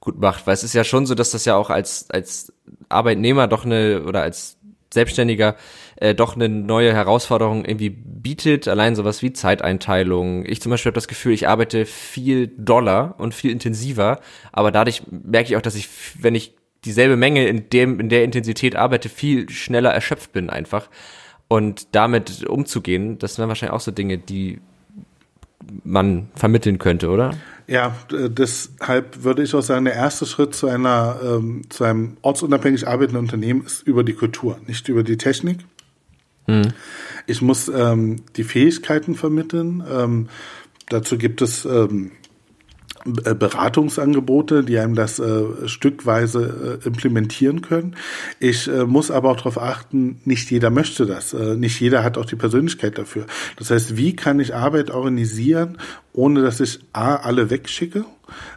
gut macht. Weil es ist ja schon so, dass das ja auch als, als Arbeitnehmer doch eine oder als Selbstständiger äh, doch eine neue Herausforderung irgendwie bietet, allein sowas wie Zeiteinteilung. Ich zum Beispiel habe das Gefühl, ich arbeite viel doller und viel intensiver, aber dadurch merke ich auch, dass ich, wenn ich dieselbe Menge in dem in der Intensität arbeite, viel schneller erschöpft bin einfach. Und damit umzugehen, das wären wahrscheinlich auch so Dinge, die man vermitteln könnte, oder? Ja, deshalb würde ich auch sagen, der erste Schritt zu einer ähm, zu einem ortsunabhängig arbeitenden Unternehmen ist über die Kultur, nicht über die Technik. Hm. Ich muss ähm, die Fähigkeiten vermitteln. Ähm, dazu gibt es ähm, äh, Beratungsangebote, die einem das äh, stückweise äh, implementieren können. Ich äh, muss aber auch darauf achten, nicht jeder möchte das. Äh, nicht jeder hat auch die Persönlichkeit dafür. Das heißt, wie kann ich Arbeit organisieren, ohne dass ich A, alle wegschicke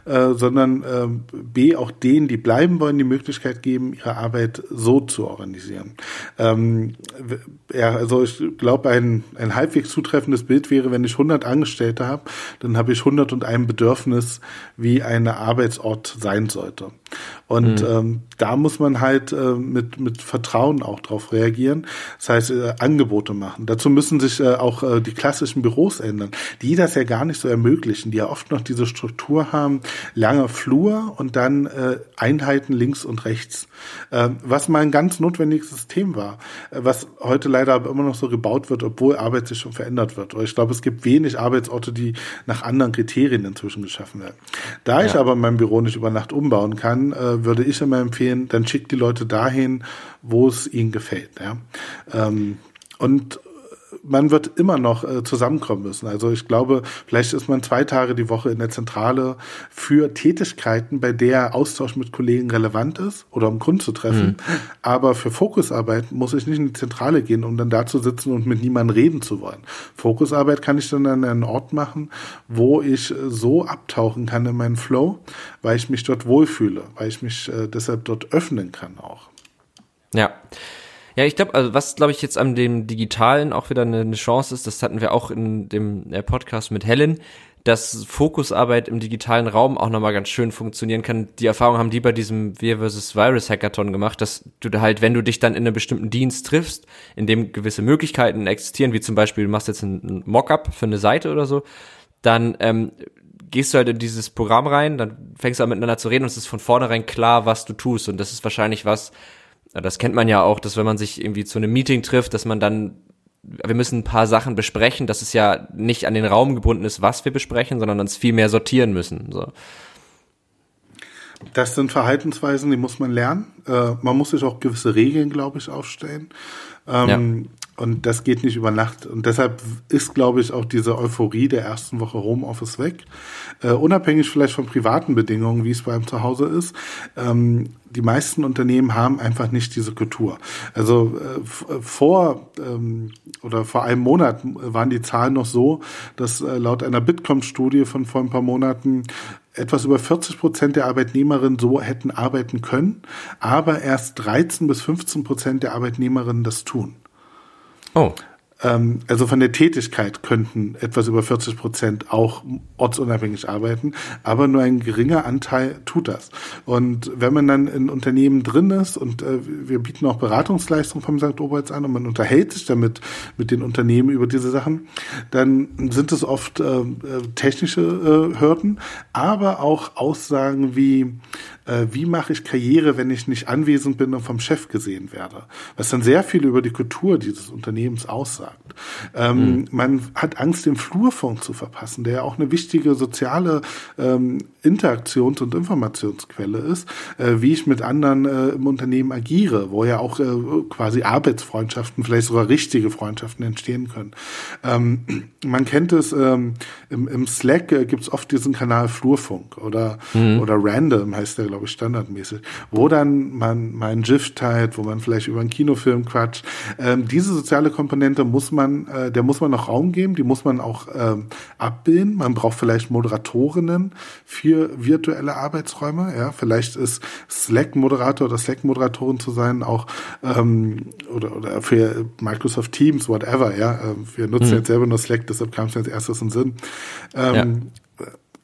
äh, sondern äh, B, auch denen, die bleiben wollen, die Möglichkeit geben, ihre Arbeit so zu organisieren. Ähm, ja, also ich glaube, ein, ein halbwegs zutreffendes Bild wäre, wenn ich 100 Angestellte habe, dann habe ich 100 und ein Bedürfnis, wie ein Arbeitsort sein sollte. Und mhm. ähm, da muss man halt äh, mit, mit Vertrauen auch drauf reagieren. Das heißt, äh, Angebote machen. Dazu müssen sich äh, auch äh, die klassischen Büros ändern, die das ja gar nicht so ermöglichen, die ja oft noch diese Struktur haben, langer Flur und dann äh, Einheiten links und rechts. Äh, was mal ein ganz notwendiges System war, äh, was heute leider aber immer noch so gebaut wird, obwohl Arbeit sich schon verändert wird. ich glaube, es gibt wenig Arbeitsorte, die nach anderen Kriterien inzwischen geschaffen werden. Da ja. ich aber mein Büro nicht über Nacht umbauen kann, äh, würde ich immer empfehlen, dann schickt die Leute dahin, wo es ihnen gefällt. Ja? Ähm, und man wird immer noch äh, zusammenkommen müssen. Also ich glaube, vielleicht ist man zwei Tage die Woche in der Zentrale für Tätigkeiten, bei der Austausch mit Kollegen relevant ist oder um Kunden zu treffen. Mhm. Aber für Fokusarbeit muss ich nicht in die Zentrale gehen, um dann da zu sitzen und mit niemandem reden zu wollen. Fokusarbeit kann ich dann an einen Ort machen, wo ich so abtauchen kann in meinen Flow, weil ich mich dort wohlfühle, weil ich mich äh, deshalb dort öffnen kann auch. Ja. Ja, ich glaube, also was glaube ich jetzt an dem Digitalen auch wieder eine, Chance ist, das hatten wir auch in dem äh, Podcast mit Helen, dass Fokusarbeit im digitalen Raum auch nochmal ganz schön funktionieren kann. Die Erfahrung haben die bei diesem Wir vs. Virus Hackathon gemacht, dass du halt, wenn du dich dann in einem bestimmten Dienst triffst, in dem gewisse Möglichkeiten existieren, wie zum Beispiel du machst jetzt ein Mockup für eine Seite oder so, dann ähm, gehst du halt in dieses Programm rein, dann fängst du an miteinander zu reden und es ist von vornherein klar, was du tust. Und das ist wahrscheinlich was, das kennt man ja auch, dass wenn man sich irgendwie zu einem Meeting trifft, dass man dann, wir müssen ein paar Sachen besprechen, dass es ja nicht an den Raum gebunden ist, was wir besprechen, sondern uns viel mehr sortieren müssen. So. Das sind Verhaltensweisen, die muss man lernen. Äh, man muss sich auch gewisse Regeln, glaube ich, aufstellen. Ähm, ja. Und das geht nicht über Nacht. Und deshalb ist, glaube ich, auch diese Euphorie der ersten Woche Homeoffice weg. Äh, unabhängig vielleicht von privaten Bedingungen, wie es beim Zuhause ist. Ähm, die meisten Unternehmen haben einfach nicht diese Kultur. Also äh, vor ähm, oder vor einem Monat waren die Zahlen noch so, dass äh, laut einer Bitkom-Studie von vor ein paar Monaten etwas über 40 Prozent der Arbeitnehmerinnen so hätten arbeiten können, aber erst 13 bis 15 Prozent der Arbeitnehmerinnen das tun. Oh. Ähm, also von der Tätigkeit könnten etwas über 40 Prozent auch ortsunabhängig arbeiten, aber nur ein geringer Anteil tut das. Und wenn man dann in Unternehmen drin ist und äh, wir bieten auch Beratungsleistungen vom St. Oberholz an und man unterhält sich damit mit den Unternehmen über diese Sachen, dann sind es oft äh, äh technische Hürden, aber auch Aussagen wie äh, wie mache ich Karriere, wenn ich nicht anwesend bin und vom Chef gesehen werde. Was dann sehr viel über die Kultur dieses Unternehmens aussagt. Ähm, mhm. Man hat Angst, den Flurfunk zu verpassen, der ja auch eine wichtige soziale ähm, Interaktions- und Informationsquelle ist, äh, wie ich mit anderen äh, im Unternehmen agiere, wo ja auch äh, quasi Arbeitsfreundschaften, vielleicht sogar richtige Freundschaften entstehen können. Ähm, man kennt es, ähm, im, im Slack äh, gibt es oft diesen Kanal Flurfunk oder, mhm. oder Random heißt der, glaube ich, standardmäßig, wo dann man meinen GIF teilt, wo man vielleicht über einen Kinofilm quatscht. Ähm, diese soziale Komponente muss man, äh, der muss man noch Raum geben, die muss man auch ähm, abbilden. Man braucht vielleicht Moderatorinnen für virtuelle Arbeitsräume. Ja, vielleicht ist Slack-Moderator oder Slack-Moderatorin zu sein auch ähm, oder, oder für Microsoft Teams, whatever. Ja, ähm, wir nutzen mhm. jetzt selber nur Slack, deshalb kam es jetzt erstes in Sinn. Ähm, ja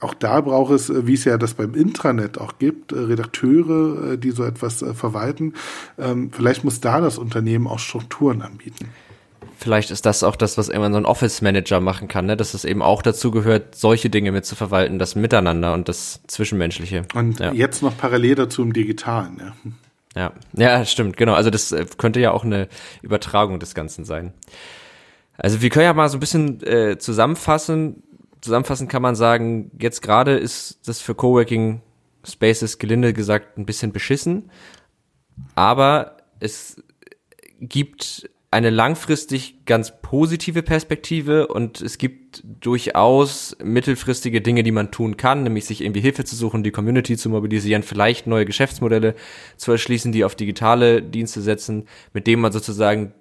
auch da braucht es, äh, wie es ja das beim Intranet auch gibt, äh, Redakteure, äh, die so etwas verwalten. Ähm, vielleicht muss da das Unternehmen auch Strukturen anbieten. Vielleicht ist das auch das, was irgendwann so ein Office-Manager machen kann, ne? dass es eben auch dazu gehört, solche Dinge mit zu verwalten, das Miteinander und das Zwischenmenschliche. Und ja. jetzt noch parallel dazu im Digitalen. Ja. Ja, ja, stimmt, genau. Also das könnte ja auch eine Übertragung des Ganzen sein. Also wir können ja mal so ein bisschen äh, zusammenfassen, zusammenfassend kann man sagen, jetzt gerade ist das für Coworking Spaces gelinde gesagt ein bisschen beschissen, aber es gibt eine langfristig ganz positive Perspektive und es gibt durchaus mittelfristige Dinge, die man tun kann, nämlich sich irgendwie Hilfe zu suchen, die Community zu mobilisieren, vielleicht neue Geschäftsmodelle zu erschließen, die auf digitale Dienste setzen, mit denen man sozusagen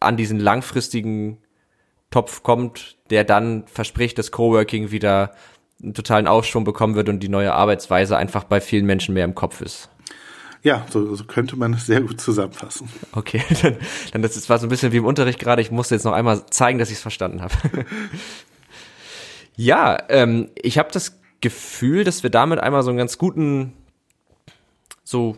an diesen langfristigen Topf kommt, der dann verspricht, dass Coworking wieder einen totalen Aufschwung bekommen wird und die neue Arbeitsweise einfach bei vielen Menschen mehr im Kopf ist. Ja, so, so könnte man es sehr gut zusammenfassen. Okay, dann, dann das war so ein bisschen wie im Unterricht gerade. Ich musste jetzt noch einmal zeigen, dass ich es verstanden habe. ja, ähm, ich habe das Gefühl, dass wir damit einmal so einen ganz guten so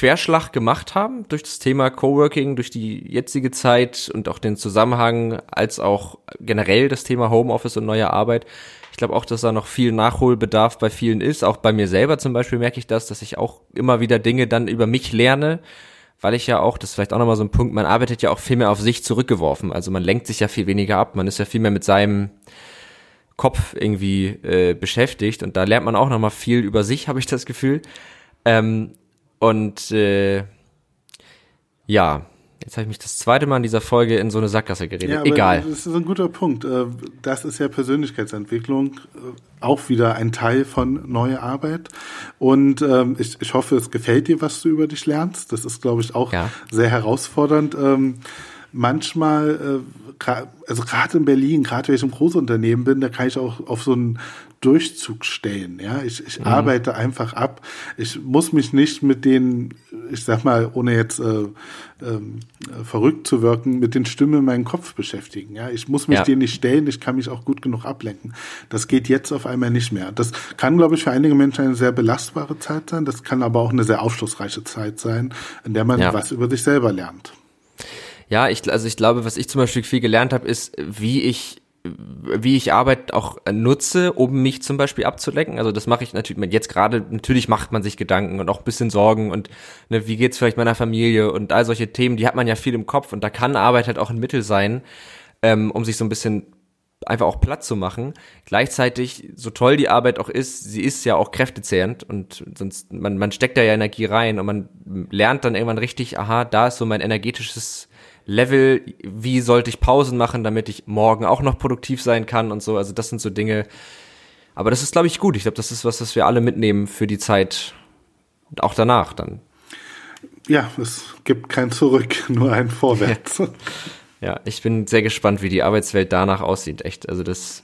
Querschlag gemacht haben durch das Thema Coworking, durch die jetzige Zeit und auch den Zusammenhang, als auch generell das Thema Homeoffice und neue Arbeit. Ich glaube auch, dass da noch viel Nachholbedarf bei vielen ist. Auch bei mir selber zum Beispiel merke ich das, dass ich auch immer wieder Dinge dann über mich lerne, weil ich ja auch, das ist vielleicht auch nochmal so ein Punkt, man arbeitet ja auch viel mehr auf sich zurückgeworfen. Also man lenkt sich ja viel weniger ab. Man ist ja viel mehr mit seinem Kopf irgendwie äh, beschäftigt und da lernt man auch nochmal viel über sich, habe ich das Gefühl. Ähm, und äh, ja, jetzt habe ich mich das zweite Mal in dieser Folge in so eine Sackgasse geredet. Ja, Egal. Das ist ein guter Punkt. Äh, das ist ja Persönlichkeitsentwicklung, äh, auch wieder ein Teil von neue Arbeit. Und ähm, ich, ich hoffe, es gefällt dir, was du über dich lernst. Das ist, glaube ich, auch ja. sehr herausfordernd. Manchmal, äh, also gerade in Berlin, gerade wenn ich im Großunternehmen bin, da kann ich auch auf so einen Durchzug stellen. Ja, ich, ich mhm. arbeite einfach ab. Ich muss mich nicht mit den, ich sag mal, ohne jetzt äh, ähm, verrückt zu wirken, mit den Stimmen in meinem Kopf beschäftigen. Ja, ich muss mich ja. denen nicht stellen. Ich kann mich auch gut genug ablenken. Das geht jetzt auf einmal nicht mehr. Das kann, glaube ich, für einige Menschen eine sehr belastbare Zeit sein. Das kann aber auch eine sehr aufschlussreiche Zeit sein, in der man ja. was über sich selber lernt. Ja, ich, also ich glaube, was ich zum Beispiel viel gelernt habe, ist, wie ich wie ich Arbeit auch nutze, um mich zum Beispiel abzulenken. Also das mache ich natürlich, jetzt gerade, natürlich macht man sich Gedanken und auch ein bisschen Sorgen und ne, wie geht's vielleicht meiner Familie und all solche Themen, die hat man ja viel im Kopf und da kann Arbeit halt auch ein Mittel sein, ähm, um sich so ein bisschen einfach auch Platz zu machen. Gleichzeitig, so toll die Arbeit auch ist, sie ist ja auch kräftezehrend und sonst, man, man steckt da ja Energie rein und man lernt dann irgendwann richtig, aha, da ist so mein energetisches Level, wie sollte ich Pausen machen, damit ich morgen auch noch produktiv sein kann und so. Also das sind so Dinge. Aber das ist, glaube ich, gut. Ich glaube, das ist was, was wir alle mitnehmen für die Zeit und auch danach dann. Ja, es gibt kein Zurück, nur ein Vorwärts. Ja, ich bin sehr gespannt, wie die Arbeitswelt danach aussieht. Echt, also das,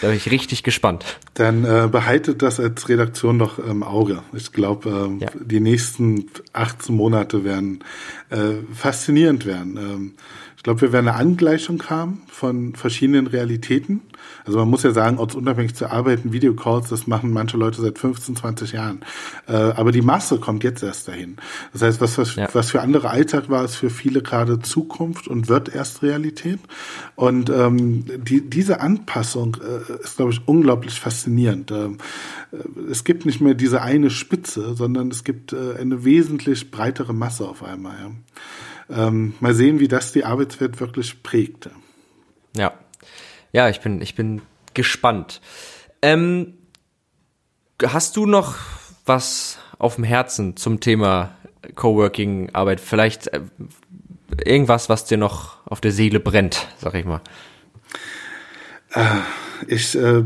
da bin ich richtig gespannt. Dann äh, behaltet das als Redaktion noch im Auge. Ich glaube, äh, ja. die nächsten 18 Monate werden äh, faszinierend werden. Ähm, ich glaube, wir werden eine Angleichung haben von verschiedenen Realitäten. Also man muss ja sagen, ortsunabhängig zu arbeiten, Videocalls, das machen manche Leute seit 15, 20 Jahren. Äh, aber die Masse kommt jetzt erst dahin. Das heißt, was, was, ja. was für andere Alltag war, ist für viele gerade Zukunft und wird erst Realität. Und ähm, die, diese Anpassung äh, ist, glaube ich, unglaublich faszinierend. Ähm, äh, es gibt nicht mehr diese eine Spitze, sondern es gibt äh, eine wesentlich breitere Masse auf einmal. Ja ähm, mal sehen, wie das die Arbeitswelt wirklich prägt. Ja, ja, ich bin, ich bin gespannt. Ähm, hast du noch was auf dem Herzen zum Thema Coworking Arbeit? Vielleicht äh, irgendwas, was dir noch auf der Seele brennt, sag ich mal. Äh, ich, äh,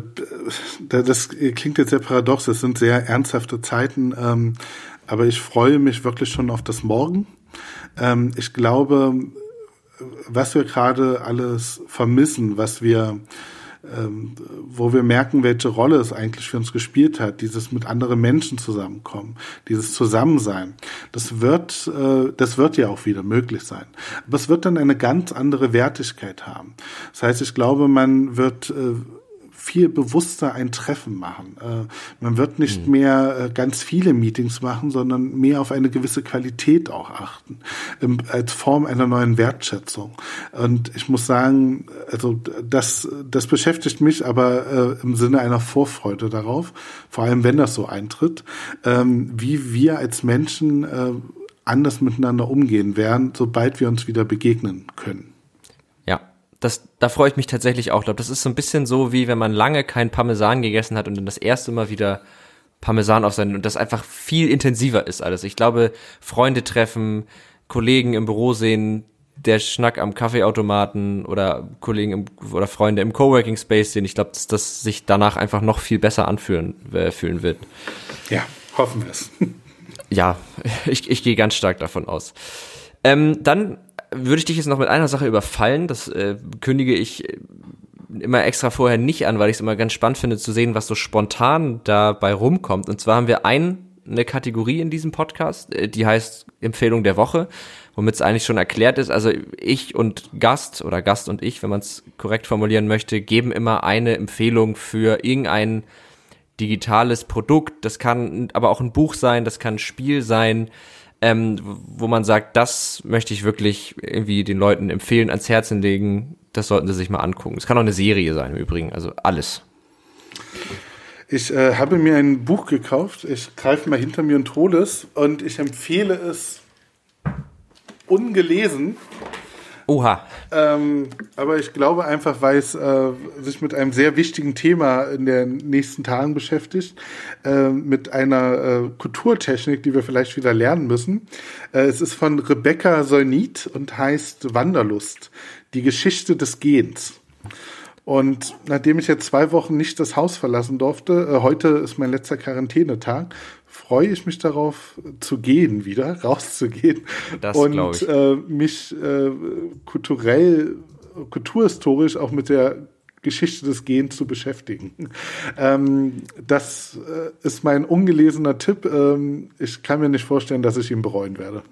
das klingt jetzt sehr paradox. Es sind sehr ernsthafte Zeiten, ähm, aber ich freue mich wirklich schon auf das Morgen. Ähm, ich glaube, was wir gerade alles vermissen, was wir ähm, wo wir merken, welche Rolle es eigentlich für uns gespielt hat, dieses mit anderen Menschen zusammenkommen, dieses Zusammensein, das wird, äh, das wird ja auch wieder möglich sein. Aber es wird dann eine ganz andere Wertigkeit haben. Das heißt, ich glaube, man wird äh, viel bewusster ein Treffen machen. Äh, man wird nicht mhm. mehr äh, ganz viele Meetings machen, sondern mehr auf eine gewisse Qualität auch achten, im, als Form einer neuen Wertschätzung. Und ich muss sagen, also das, das beschäftigt mich aber äh, im Sinne einer Vorfreude darauf, vor allem wenn das so eintritt, ähm, wie wir als Menschen äh, anders miteinander umgehen werden, sobald wir uns wieder begegnen können das, da freue ich mich tatsächlich auch. Ich glaube, das ist so ein bisschen so, wie wenn man lange kein Parmesan gegessen hat und dann das erste Mal wieder Parmesan auf sein und das einfach viel intensiver ist alles. Ich glaube, Freunde treffen, Kollegen im Büro sehen, der Schnack am Kaffeeautomaten oder Kollegen im, oder Freunde im Coworking Space sehen. Ich glaube, dass das sich danach einfach noch viel besser anfühlen äh, fühlen wird. Ja, hoffen wir es. Ja, ich, ich gehe ganz stark davon aus. Ähm, dann würde ich dich jetzt noch mit einer Sache überfallen. Das äh, kündige ich äh, immer extra vorher nicht an, weil ich es immer ganz spannend finde zu sehen, was so spontan dabei rumkommt. Und zwar haben wir ein, eine Kategorie in diesem Podcast, äh, die heißt Empfehlung der Woche, womit es eigentlich schon erklärt ist. Also ich und Gast oder Gast und ich, wenn man es korrekt formulieren möchte, geben immer eine Empfehlung für irgendein digitales Produkt. Das kann aber auch ein Buch sein, das kann ein Spiel sein, ähm, wo man sagt, das möchte ich wirklich irgendwie den Leuten empfehlen, ans Herzen legen, das sollten sie sich mal angucken. Es kann auch eine Serie sein im Übrigen, also alles. Ich äh, habe mir ein Buch gekauft, ich greife mal hinter mir und hole es und ich empfehle es ungelesen. Oha. Ähm, aber ich glaube einfach, weil es äh, sich mit einem sehr wichtigen Thema in den nächsten Tagen beschäftigt, äh, mit einer äh, Kulturtechnik, die wir vielleicht wieder lernen müssen. Äh, es ist von Rebecca Solnit und heißt Wanderlust, die Geschichte des Gehens. Und nachdem ich jetzt zwei Wochen nicht das Haus verlassen durfte, äh, heute ist mein letzter Quarantänetag, freue ich mich darauf zu gehen wieder, rauszugehen das und äh, mich äh, kulturell, kulturhistorisch auch mit der Geschichte des Gehens zu beschäftigen. Ähm, das äh, ist mein ungelesener Tipp. Ähm, ich kann mir nicht vorstellen, dass ich ihn bereuen werde.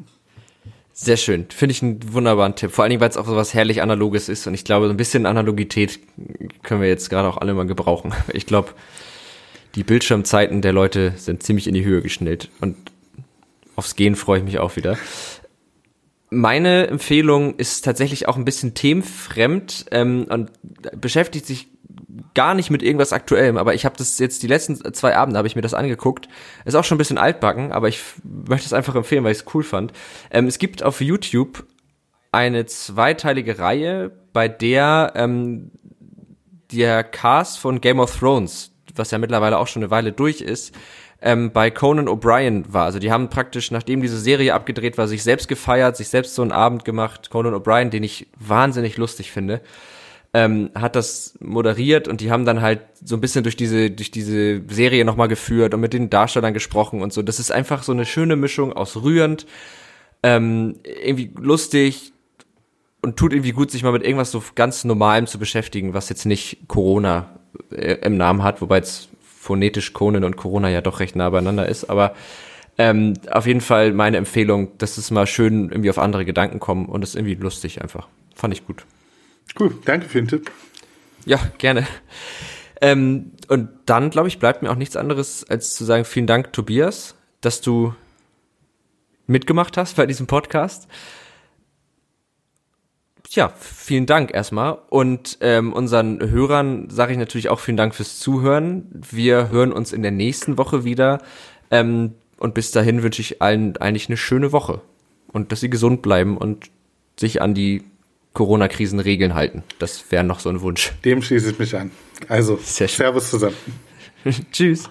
Sehr schön. Finde ich einen wunderbaren Tipp. Vor allen Dingen, weil es auch so was herrlich Analoges ist. Und ich glaube, so ein bisschen Analogität können wir jetzt gerade auch alle mal gebrauchen. Ich glaube, die Bildschirmzeiten der Leute sind ziemlich in die Höhe geschnellt und aufs Gehen freue ich mich auch wieder. Meine Empfehlung ist tatsächlich auch ein bisschen themenfremd ähm, und beschäftigt sich gar nicht mit irgendwas Aktuellem, aber ich habe das jetzt die letzten zwei Abende habe ich mir das angeguckt. Ist auch schon ein bisschen altbacken, aber ich möchte es einfach empfehlen, weil ich es cool fand. Ähm, es gibt auf YouTube eine zweiteilige Reihe, bei der ähm, der Cast von Game of Thrones, was ja mittlerweile auch schon eine Weile durch ist, ähm, bei Conan O'Brien war. Also die haben praktisch, nachdem diese Serie abgedreht war, sich selbst gefeiert, sich selbst so einen Abend gemacht. Conan O'Brien, den ich wahnsinnig lustig finde ähm, hat das moderiert und die haben dann halt so ein bisschen durch diese durch diese Serie nochmal geführt und mit den Darstellern gesprochen und so. Das ist einfach so eine schöne Mischung aus rührend, ähm, irgendwie lustig und tut irgendwie gut, sich mal mit irgendwas so ganz Normalem zu beschäftigen, was jetzt nicht Corona im Namen hat, wobei jetzt phonetisch Conan und Corona ja doch recht nah beieinander ist, aber ähm, auf jeden Fall meine Empfehlung, dass es mal schön irgendwie auf andere Gedanken kommen und es ist irgendwie lustig einfach. Fand ich gut. Cool, danke für den Tipp. Ja, gerne. Ähm, und dann, glaube ich, bleibt mir auch nichts anderes, als zu sagen, vielen Dank, Tobias, dass du mitgemacht hast bei diesem Podcast. Ja, vielen Dank erstmal. Und ähm, unseren Hörern sage ich natürlich auch vielen Dank fürs Zuhören. Wir hören uns in der nächsten Woche wieder. Ähm, und bis dahin wünsche ich allen eigentlich eine schöne Woche. Und dass sie gesund bleiben und sich an die Corona-Krisenregeln halten. Das wäre noch so ein Wunsch. Dem schließe ich mich an. Also, Servus zusammen. Tschüss.